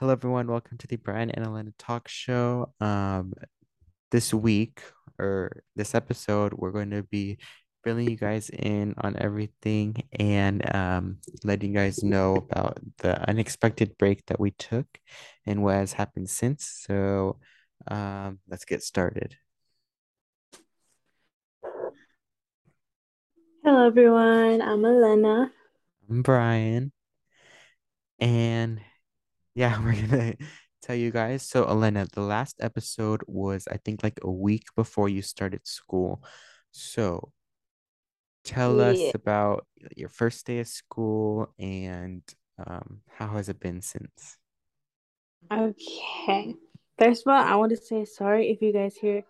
Hello, everyone. Welcome to the Brian and Alena Talk Show. Um, this week or this episode, we're going to be filling you guys in on everything and um, letting you guys know about the unexpected break that we took and what has happened since. So um, let's get started. Hello, everyone. I'm Alena. I'm Brian. And yeah, we're gonna tell you guys. So, Alena, the last episode was, I think, like a week before you started school. So, tell us about your first day of school and um, how has it been since? Okay. First of all, I want to say sorry if you guys hear.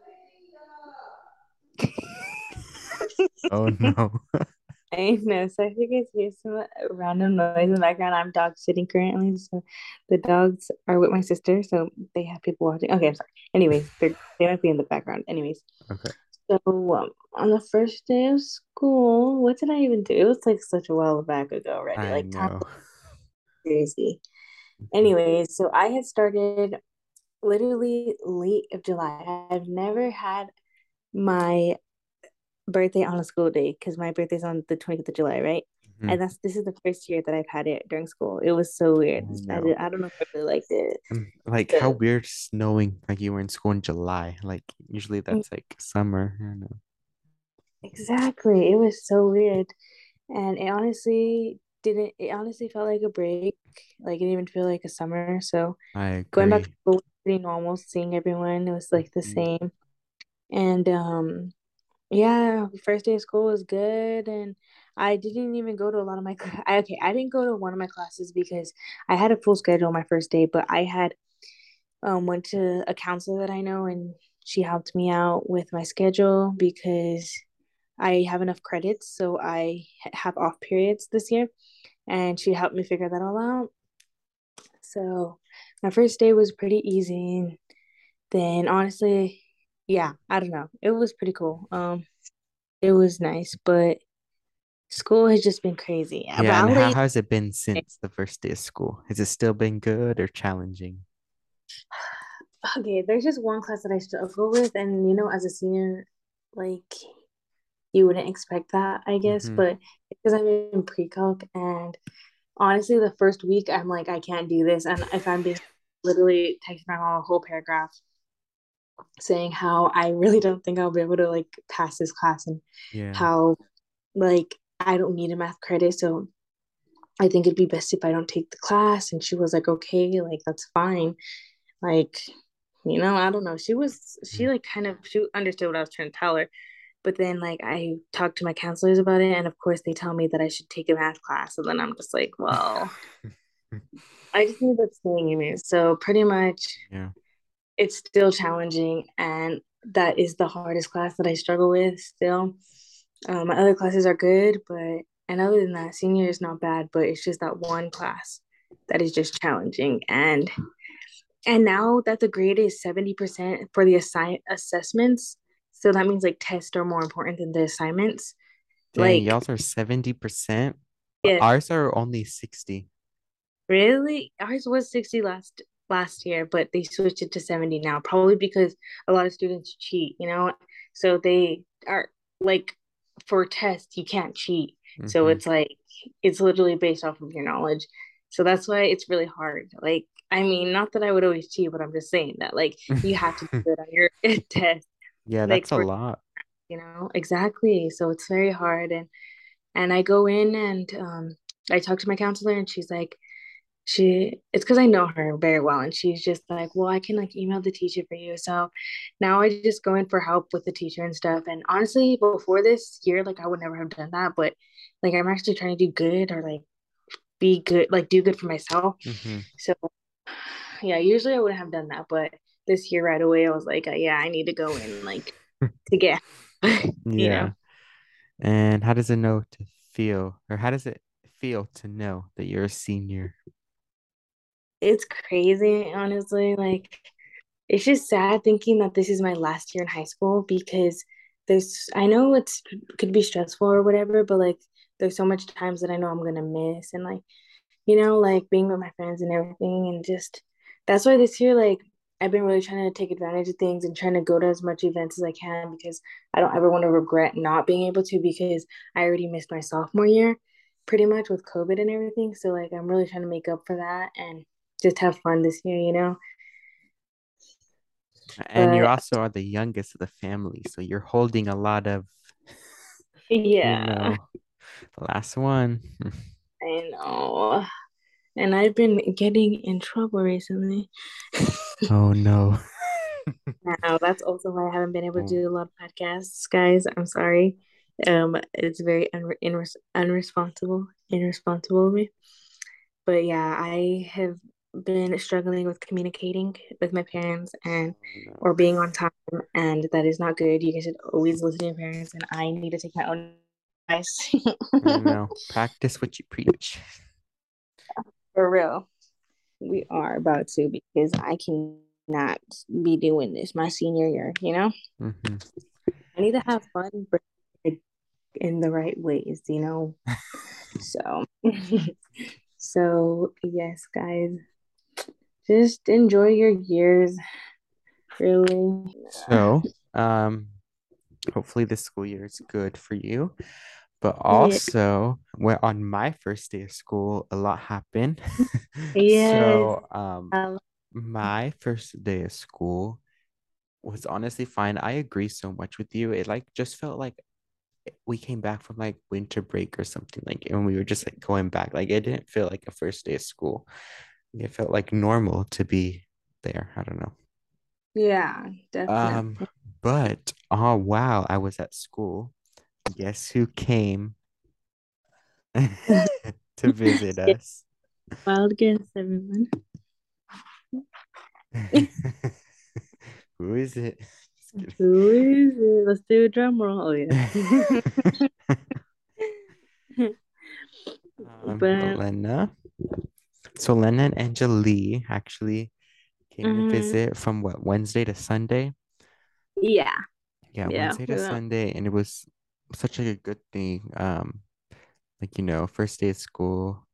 Oh no. I know. So if you guys hear some random noise in the background, I'm dog sitting currently. So the dogs are with my sister, so they have people watching. Okay, I'm sorry. Anyways, they they might be in the background. Anyways, Okay. so um, on the first day of school, what did I even do? It was like such a while back ago already. I Like know. crazy. Mhm. Anyways, so I had started literally late of July. I've never had my birthday on a school day because my birthday's on the 20th of July, right? Mhm. And that's this is the first year that I've had it during school. It was so weird. I I did. I don't know if I really liked it. Um, like how weird snowing like you were in school in July. Like usually that's like summer. I don't know. exactly. It was so weird. And it honestly didn't it honestly felt like a break. Like it didn't even feel like a summer. So I going back to school was pretty normal, seeing everyone, it was like the Mhm. same. And um Yeah, first day of school was good, and I didn't even go to a lot of my I, okay, I didn't go to one of my classes because I had a full schedule my first day, but I had um went to a counselor that I know and she helped me out with my schedule because I have enough credits, so I have off periods this year, and she helped me figure that all out. So my first day was pretty easy, then honestly, yeah, I don't know, it was pretty cool. Um, it was nice, but School has just been crazy. Yeah, and how has it been since the first day of school? Has it still been good or challenging? okay, there's just one class that I struggle with, and you know, as a senior, like you wouldn't expect that, I guess, Mm-hmm. but because I'm in pre-calc, and honestly, the first week I'm like, I can't do this, and if I'm being literally texting my mom a whole paragraph saying how I really don't think I'll be able to like pass this class, and Yeah. how like I don't need a math credit, so I think it'd be best if I don't take the class. And she was like, okay, like that's fine. Like, you know, I don't know. She was, she Mm. like kind of, she understood what I was trying to tell her. But then, like, I talked to my counselors about it. And of course, they tell me that I should take a math class. And then I'm just like, well, I just need that staying in it. So, pretty much, Yeah. It's still challenging. And that is the hardest class that I struggle with still. Um, my other classes are good, but, and other than that, senior is not bad, but it's just that one class that is just challenging. And And now that the grade is 70% for the assign assessments, so that means like tests are more important than the assignments. Dang, Like, y'all's are 70%, but yes, ours are only 60. really? Ours was 60 last last year, but they switched it to 70 now, probably because a lot of students cheat, you know? So they are like for tests, you can't cheat. So Mm-hmm. it's like it's literally based off of your knowledge. So that's why it's really hard. Like, I mean, not that I would always cheat, but I'm just saying that like you have to do good on your test Yeah, like that's a for lot. you know exactly so it's very hard and and i go in and um i talk to my counselor and she's like she it's because i know her very well and she's just like well i can like email the teacher for you so now i just go in for help with the teacher and stuff and honestly before this year like i would never have done that but like i'm actually trying to do good or like be good like do good for myself Mm-hmm. so yeah usually i wouldn't have done that but this year right away i was like uh, yeah i need to go in like to get you know Yeah. And how does it know to feel, or how does it feel to know that you're a senior? It's crazy, honestly. Like, it's just sad thinking that this is my last year in high school because there's, I know it's could be stressful or whatever, but like, there's so much times that I know I'm gonna miss, and like, you know, like being with my friends and everything, and just, that's why this year, like, I've been really trying to take advantage of things and trying to go to as much events as I can because I don't ever want to regret not being able to because I already missed my sophomore year pretty much with COVID and everything. So like I'm really trying to make up for that and just have fun this year, you know. And you also are the youngest of the family, so you're holding a lot of yeah. You know, the last one. I know. And I've been getting in trouble recently. oh no. now that's also why I haven't been able to do a lot of podcasts, guys. I'm sorry. Um, it's very un- unresponsible, irresponsible of me. But yeah, I have been struggling with communicating with my parents and oh, or being on time, and that is not good. You guys should always listen to your parents, and I need to take my own advice. Know. Practice what you preach. For real, we are about to because I cannot be doing this my senior year. You know, mm-hmm. I need to have fun, in the right ways. You know, so. So, yes, guys, just enjoy your years really. So um hopefully this school year is good for you. But also yeah. when on my first day of school a lot happened. Yeah so um, um my first day of school was honestly fine. I agree so much with you. It like just felt like we came back from like winter break or something like and we were just like going back. Like it didn't feel like a first day of school it felt like normal to be there. I don't know. Yeah, definitely. Um, but oh wow, I was at school. Guess who came to visit us? Wild guess, everyone. who is it? Who is it? Let's do a drum roll. Oh yeah. um, but Alena. So Lena and Angela actually came mm-hmm. to visit from what Wednesday to Sunday. Yeah. Yeah, yeah Wednesday to yeah. Sunday, and it was such a good thing. Um, like you know, first day of school,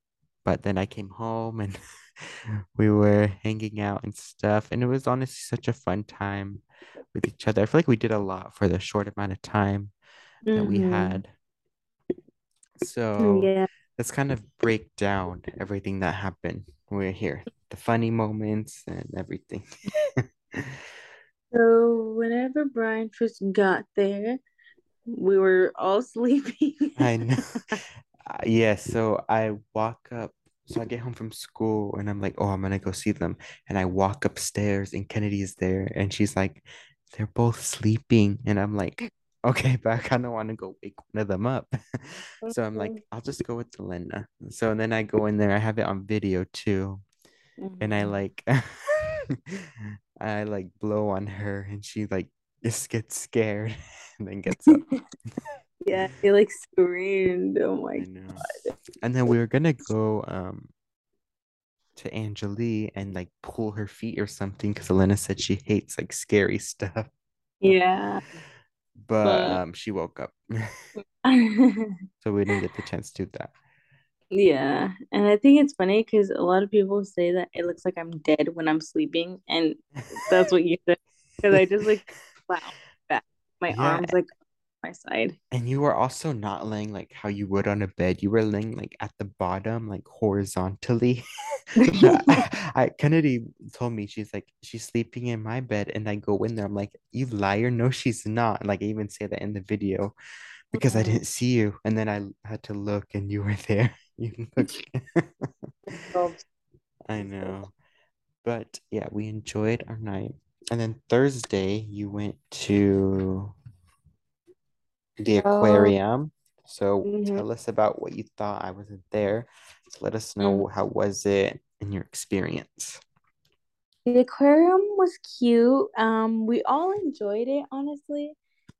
but then I came home and we were hanging out and stuff, and it was honestly such a fun time with each other. I feel like we did a lot for the short amount of time mm-hmm. that we mm-hmm. had. So yeah let's kind of break down everything that happened. We're here, the funny moments and everything. so whenever Brian first got there, we were all sleeping. I know. Uh, yeah, so I walk up. So I get home from school and I'm like, oh, I'm gonna go see them. And I walk upstairs and Kennedy is there and she's like, they're both sleeping. And I'm like, okay, but I kind of want to go wake one of them up. so I'm like, I'll just go with Linda. So then I go in there, I have it on video too. Mm-hmm. And I mm-hmm. like I like blow on her and she like just gets scared and then gets up. yeah, he like screamed. Oh my god. And then we were gonna go um to Angelique and like pull her feet or something because Alena said she hates like scary stuff. Yeah but, but... um she woke up so we didn't get the chance to do that yeah and i think it's funny because a lot of people say that it looks like i'm dead when i'm sleeping and that's what you said because i just like wow back my yeah. arms like my side. And you were also not laying like how you would on a bed. You were laying like at the bottom, like horizontally. I, Kennedy told me she's like she's sleeping in my bed, and I go in there. I'm like, you liar! No, she's not. And, like I even say that in the video because I didn't see you, and then I had to look, and you were there. You oh, I know, but yeah, we enjoyed our night. And then Thursday, you went to the oh. aquarium. So mm-hmm. tell us about what you thought. I wasn't there. So let us know mm-hmm. how was it in your experience. The aquarium was cute. Um, we all enjoyed it honestly,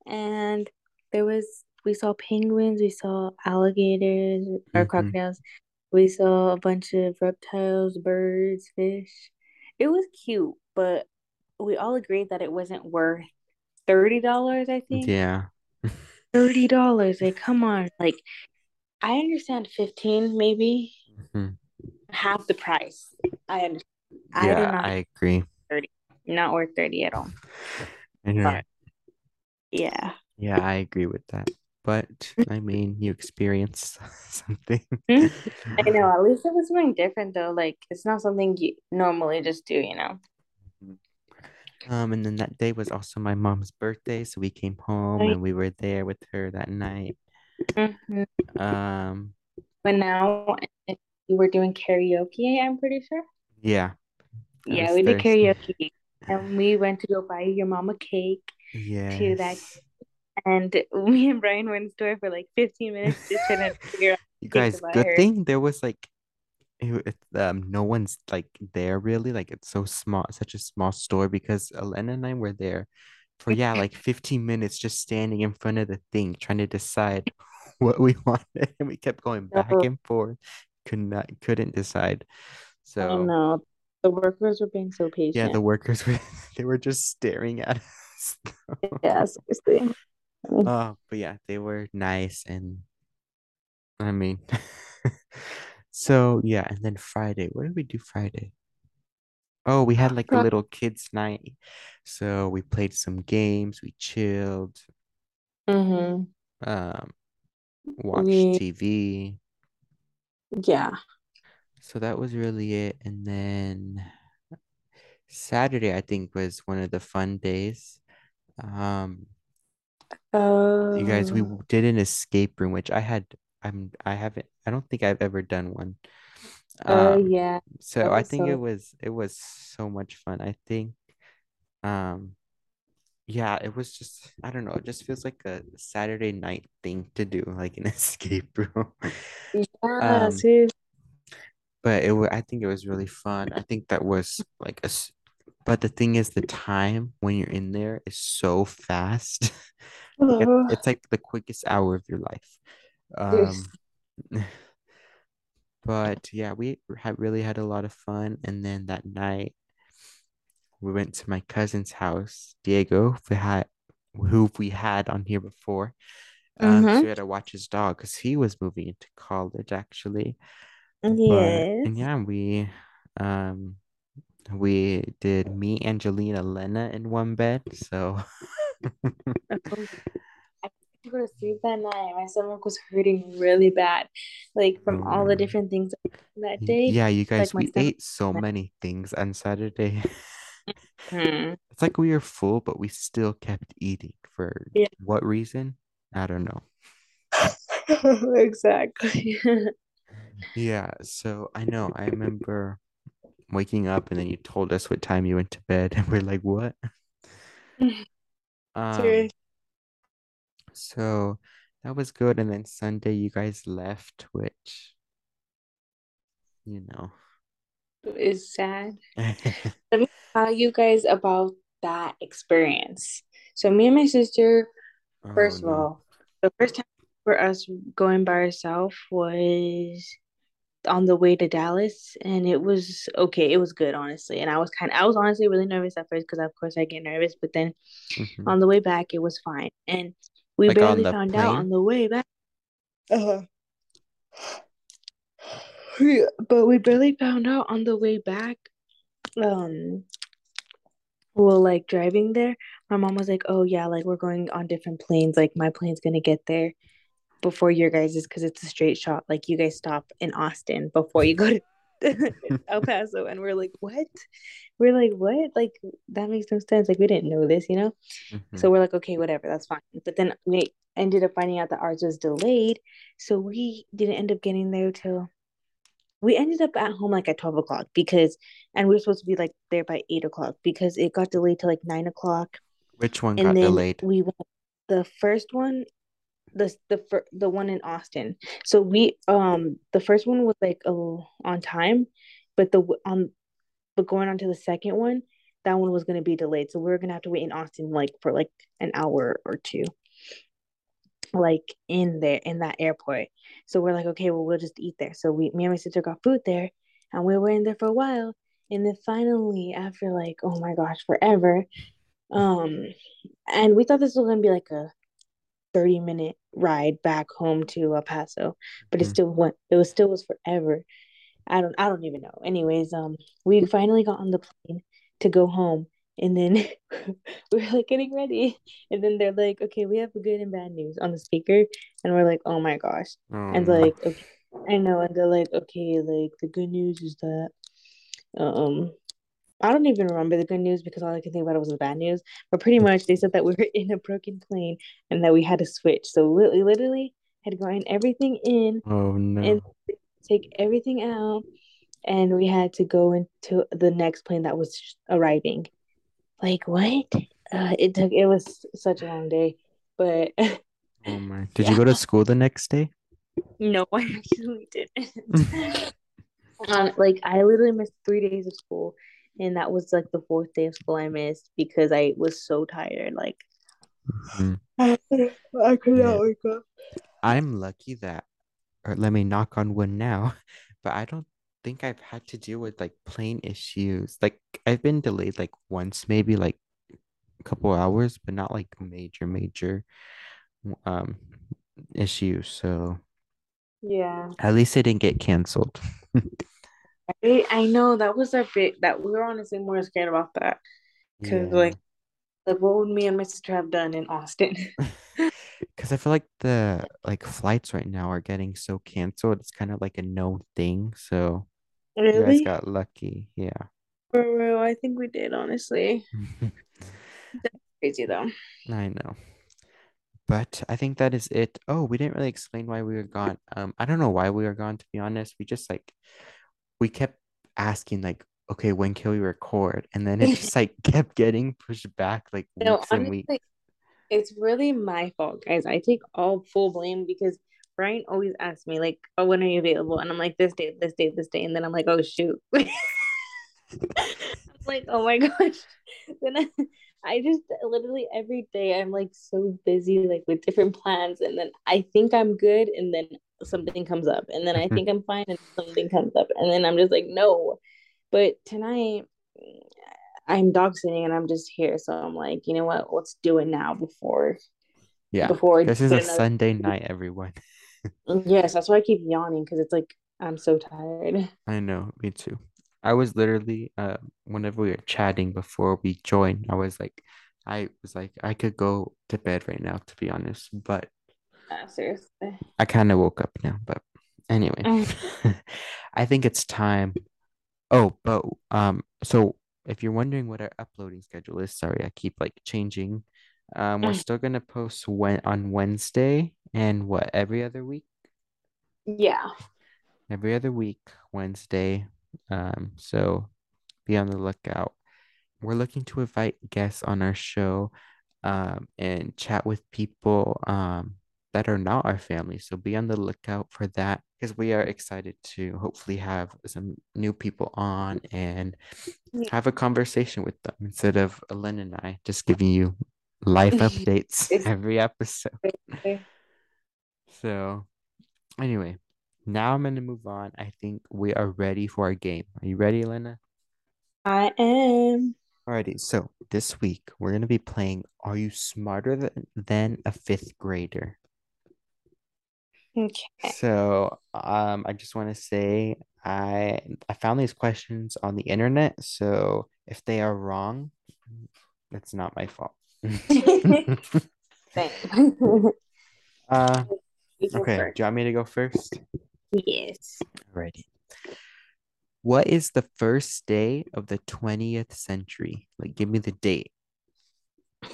and there was we saw penguins, we saw alligators or mm-hmm. crocodiles, we saw a bunch of reptiles, birds, fish. It was cute, but we all agreed that it wasn't worth thirty dollars. I think. Yeah thirty dollars. Like, come on. Like, I understand fifteen, maybe mm-hmm. half the price. I understand, I Yeah, not I agree. 30, not worth 30 at all. But yeah. Yeah, I agree with that. But I mean, you experienced something. Hmm? I know. At least it was something different though. Like it's not something you normally just do, you know. Um, and then that day was also my mom's birthday, so we came home and we were there with her that night. Mhm. Um, But now we were doing karaoke, I'm pretty sure. yeah, Yeah, we did karaoke. And we went to go buy your mom a cake to that. And me and Brian went to the store for like 15 minutes just trying to figure out You a cake to guys, good her. thing there was like it, um no one's like there really. Like it's so small, such a small store because Alena and I were there for yeah, like 15 minutes just standing in front of the thing trying to decide what we wanted. And we kept going back So and forth. Could not couldn't decide. So know. The workers were being so patient. yeah, the workers were they were just staring at us. Yeah, seriously. Uh, but yeah, they were nice and I mean so yeah, and then Friday, what did we do Friday? Oh, we had like a little kids night. So we played some games, we chilled, Mhm. um, watched We TV. yeah. So that was really it. And then Saturday, I think, was one of the fun days. Um, you guys, we Uh, did an escape room, which I had, I'm, I haven't, I don't think I've ever done one. uh Um, yeah. so I think it was, it was so much fun. I think, um, yeah, it was just, I don't know, it just feels like a Saturday night thing to do, like an escape room. yeah, Um, seriously. but it I think it was really fun. I think that was like a but the thing is the time when you're in there is so fast. Like it, Oh, it's like the quickest hour of your life. Um, but yeah, we had really had a lot of fun. And then that night we went to my cousin's house, Diego, we had who we had on here before. Um, Mm-hmm. we had to watch his dog because he was moving into college actually. But and yeah, we um we did me, Angelina, Lena in one bed. So Couldn't go to sleep that night. My stomach was hurting really bad, like from all the different things that day. Yeah, you guys, my we ate so many things on Saturday. Hmm. It's like we were full, but we still kept eating. For Yeah. what reason? I don't know. Exactly. Yeah, so I know. I remember waking up and then you told us what time you went to bed, and we're like, what? Um, Seriously, so that was good. And then Sunday you guys left, which, you know. is sad. Let me tell you guys about that experience. So me and my sister, Oh first of no. all, the first time for us going by ourselves was on the way to Dallas, and it was okay. It was good, honestly. And I was kind of, I was honestly really nervous at first because, of course, I get nervous. But then hmm on the way back, it was fine. And we Like barely the found out on the way back. Uh, yeah, but we barely found out on the way back. Um, well, like driving there, my mom was like, "Oh yeah, like we're going on different planes. Like my plane's gonna get there before your guys's because it's a straight shot. Like you guys stop in Austin before you go to El Paso." And we're like, "What?" We're like, "What?" Like that makes no sense. Like we didn't know this, you know. hmm So we're like, "Okay, whatever, that's fine." But then we ended up finding out that ours was delayed, so we didn't end up getting there till we ended up at home like at 12 o'clock because and we were supposed to be like there by 8 o'clock because it got delayed to like 9 o'clock Which one and got delayed? we went the first one the the the one in austin so we um the first one was like on time but the on but going on to the second one that one was going to be delayed so we are going to have to wait in austin like for like an hour or two like in there in that airport. So we're like, okay, well, we'll just eat there. So we, me and my sister got food there, and we were in there for a while. And then finally, after like, oh my gosh, forever, um, and we thought this was gonna be like a thirty minute ride back home to El Paso, but it hmm still went. It was still was forever. I don't I don't even know. Anyways, um, we finally got on the plane to go home, and then we are like getting ready, and then they're like, "Okay, we have good and bad news on the speaker," and we're like, "Oh my gosh!" Oh And like, okay, I know, and they're like, "Okay, like the good news is that um." I don't even remember the good news because all I could think about was the bad news. But pretty much, they said that we were in a broken plane and that we had to switch. So we literally had gotten everything in Oh and take everything out and we had to go into the next plane that was arriving. Like what? Uh, it took it was such a long day, but Oh my. Did you go to school the next day? no, I actually didn't. um, like I literally missed three days of school, and that was like the fourth day of school I missed because I was so tired. Like Mhm. I could Yeah. not wake up. I'm lucky that, or let me knock on wood now, but I don't think I've had to deal with like plane issues. Like I've been delayed like once, maybe like a couple hours, but not like major, major um issues. So Yeah, at least it didn't get canceled. I, I know that was a bit that we were honestly more scared about that because Yeah. like like what would me and my sister have done in Austin? Because I feel like the like flights right now are getting so canceled. It's kind of like a known thing. So you guys got lucky. Yeah. For real, I think we did, honestly. That's crazy though. I know. But I think that is it. Oh, we didn't really explain why we were gone. Um, I don't know why we were gone, to be honest. We just like we kept asking like, okay, when can we record? And then it just like kept getting pushed back like No, weeks and weeks. it's really my fault, guys. I take all full blame because Brian always asks me, like, oh, when are you available? And I'm like, this day, this day, this day. And then I'm like, oh, shoot. I'm like, oh my gosh. Then I, I just literally every day I'm like so busy, like with different plans. And then I think I'm good. And then something comes up. And then I mm-hmm. think I'm fine. And something comes up. And then I'm just like, no. But tonight, I'm dog sitting and I'm just here. So I'm like, you know what? Let's do it now before Yeah. before This is a another. Sunday night, everyone. Yes, that's why I keep yawning because it's like I'm so tired. I know, me too. I was literally uh whenever we were chatting before we joined, I was like I was like I could go to bed right now to be honest, but Uh, seriously. I kind of woke up now, but anyway. Mm. I think it's time. Oh, but um so if you're wondering what our uploading schedule is, sorry, I keep like changing. Um we're Mm. still gonna post when on Wednesday and what every other week? Yeah. Every other week, Wednesday. Um so be on the lookout. We're looking to invite guests on our show um, and chat with people um, that are not our family. So be on the lookout for that because we are excited to hopefully have some new people on and have a conversation with them instead of Ellen and I just giving you life updates every episode. So, anyway, now I'm going to move on. I think we are ready for our game. Are you ready, Alena? I am. Alrighty, so this week we're gonna be playing Are You Smarter Than, than a Fifth Grader? Okay. So um I just want to say I I found these questions on the internet, so if they are wrong, that's not my fault. Same. uh okay, first. do you want me to go first? Yes. Alrighty. What is the first day of the 20th century? Like give me the date.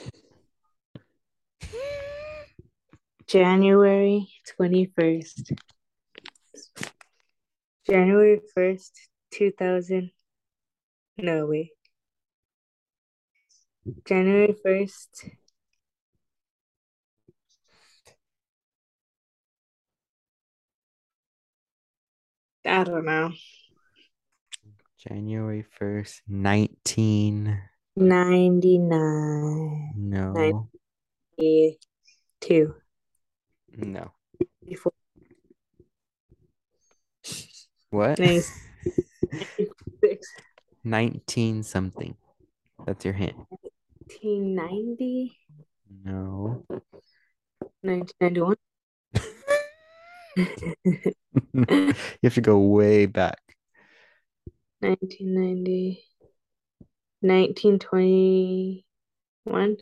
January 21st. January 1st, 2000. No, wait. January 1st. I don't know. January 1st, 19 99. No. 92. No. 94. What? Nice. 96. 19 something. That's your hint. 1990. No. 1991. you have to go way back. 1990. 1921.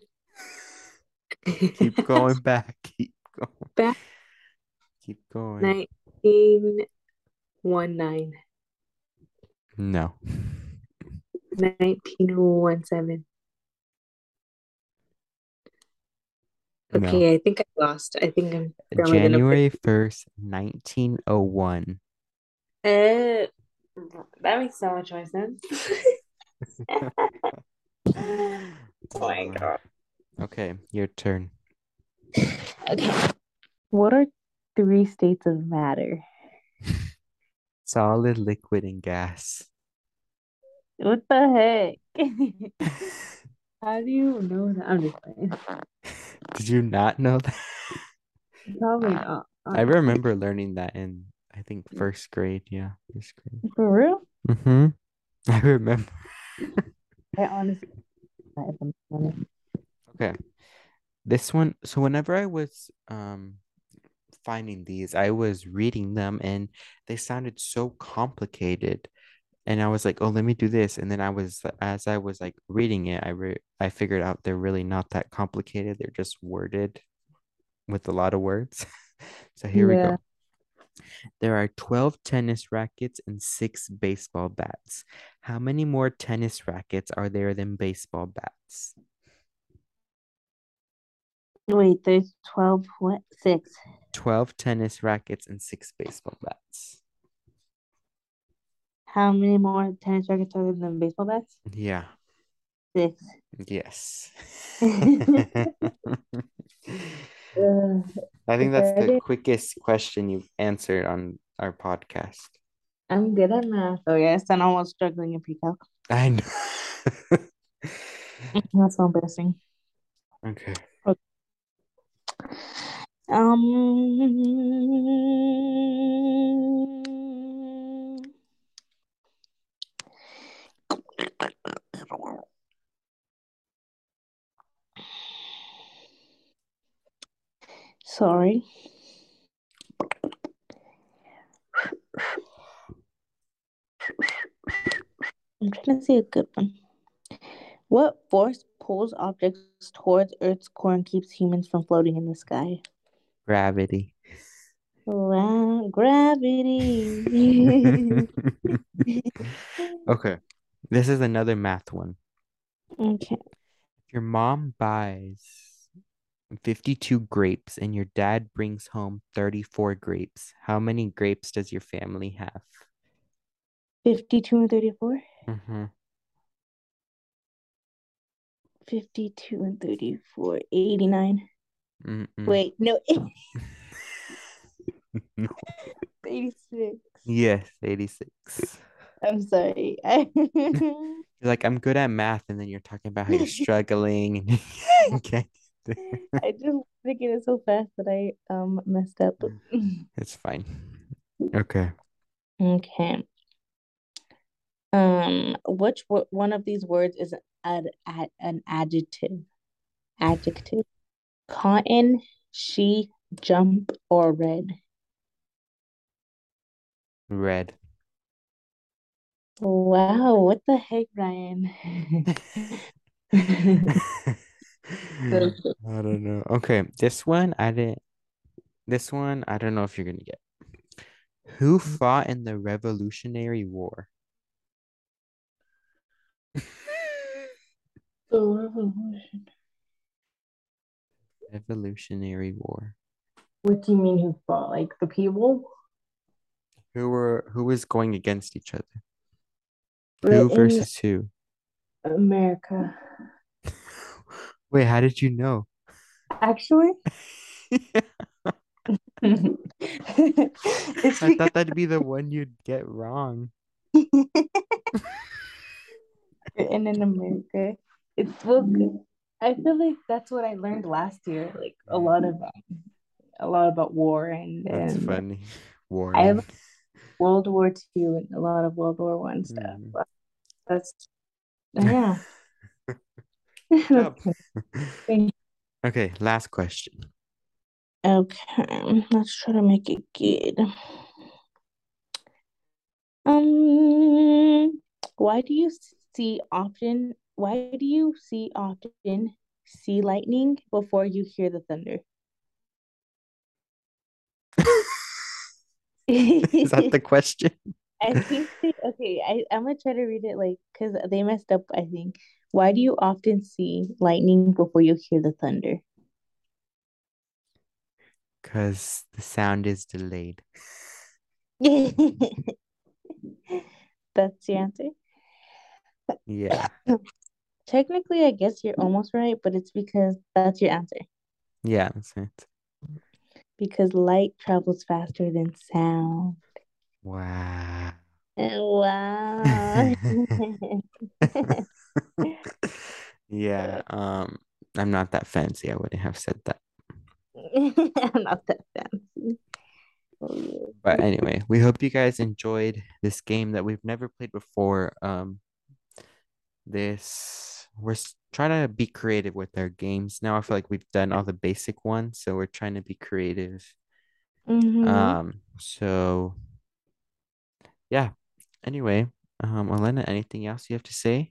Keep going back. Keep going. Back. Keep going. 1919. No. 1917. No. Okay, I think I lost. I think I'm probably gonna January 1st, 1901. Uh, that makes so much more sense. oh my god. Okay, your turn. Okay. What are three states of matter? Solid, liquid, and gas. What the heck? How do you know that? I'm just playing. Did you not know that? Probably not. I remember learning that in, I think, first grade. Yeah, first grade. For real? Mm-hmm. I remember. I honestly. I haven't done it. Okay. This one, so whenever I was um finding these, I was reading them and they sounded so complicated. And I was like, oh, let me do this. And then I was, as I was like reading it, I re I figured out they're really not that complicated. They're just worded with a lot of words. So here we go. There are 12 tennis rackets and six baseball bats. How many more tennis rackets are there than baseball bats? Wait, there's 12, what? Six. 12 tennis rackets and six baseball bats. How many more tennis rackets are there than baseball bats? Yeah. Six. Yes. I think that's the quickest question you've answered on our podcast. I'm good at math. Oh, yes, and almost struggling in pre-calc. I know. That's so embarrassing. Okay. Um. Sorry. I'm trying to see a good one. What force pulls objects towards Earth's core and keeps humans from floating in the sky? Gravity. Wow, gravity. Okay. This is another math one. Okay. If your mom buys 52 grapes and your dad brings home 34 grapes, how many grapes does your family have? 52 and 34? Mm-hmm. 52 and 34. 89. Mm-mm. Wait, no. No. 86. Yes, 86. I'm sorry. You're like, I'm good at math, and then you're talking about how you're struggling and you can't do it. I just thinking it so fast that I um messed up. It's fine. Okay. Okay. Um, which wo- one of these words is an, ad, an adjective? Adjective. Cotton, she, jump, or red? Red. Wow, what the heck, Ryan? I don't know. Okay, this one I didn't. This one I don't know if you're gonna get. Who mm. fought in the Revolutionary War? The revolution. Revolutionary War. What do you mean who fought? Like the people? Who were who was going against each other? Who versus who? America. Wait, how did you know? Actually, it's I thought that'd be the one you'd get wrong. written in America. It's well, I feel like that's what I learned last year. Like a lot of um, a lot about war and That's and funny. I have World War Two and a lot of World War One stuff. Mm. That's yeah. Okay, last question. Okay, let's try to make it good. Um, Why do you see often? Why do you see often see lightning before you hear the thunder? Is that the question? I think they, okay, I, I'm gonna try to read it like because they messed up, I think. Why do you often see lightning before you hear the thunder? Because the sound is delayed. That's the answer. Yeah. Technically, I guess you're almost right, but it's because that's your answer. Yeah, that's it. Because light travels faster than sound. Wow. Wow. Yeah, um, I'm not that fancy. I wouldn't have said that. I'm not that fancy. But anyway, we hope you guys enjoyed this game that we've never played before. Um, this we're trying to be creative with our games. Now I feel like we've done all the basic ones, so we're trying to be creative. Mm-hmm. Um, so yeah. Anyway, um, Alena, anything else you have to say?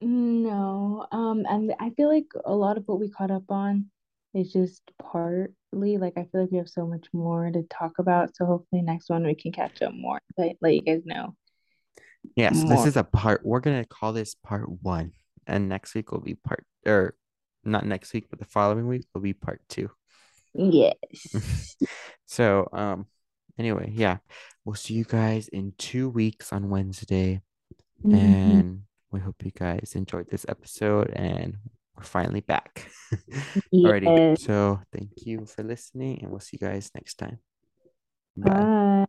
No, um, and I feel like a lot of what we caught up on is just partly like I feel like we have so much more to talk about. So hopefully next one we can catch up more, but let you guys know Yeah, so this is a part, we're gonna call this part one, and next week will be part, or not next week, but the following week will be part two. Yes. So, um, anyway, yeah, we'll see you guys in two weeks on Wednesday, hmm and we hope you guys enjoyed this episode, and we're finally back. Alrighty, so thank you for listening, and we'll see you guys next time. Bye. Bye.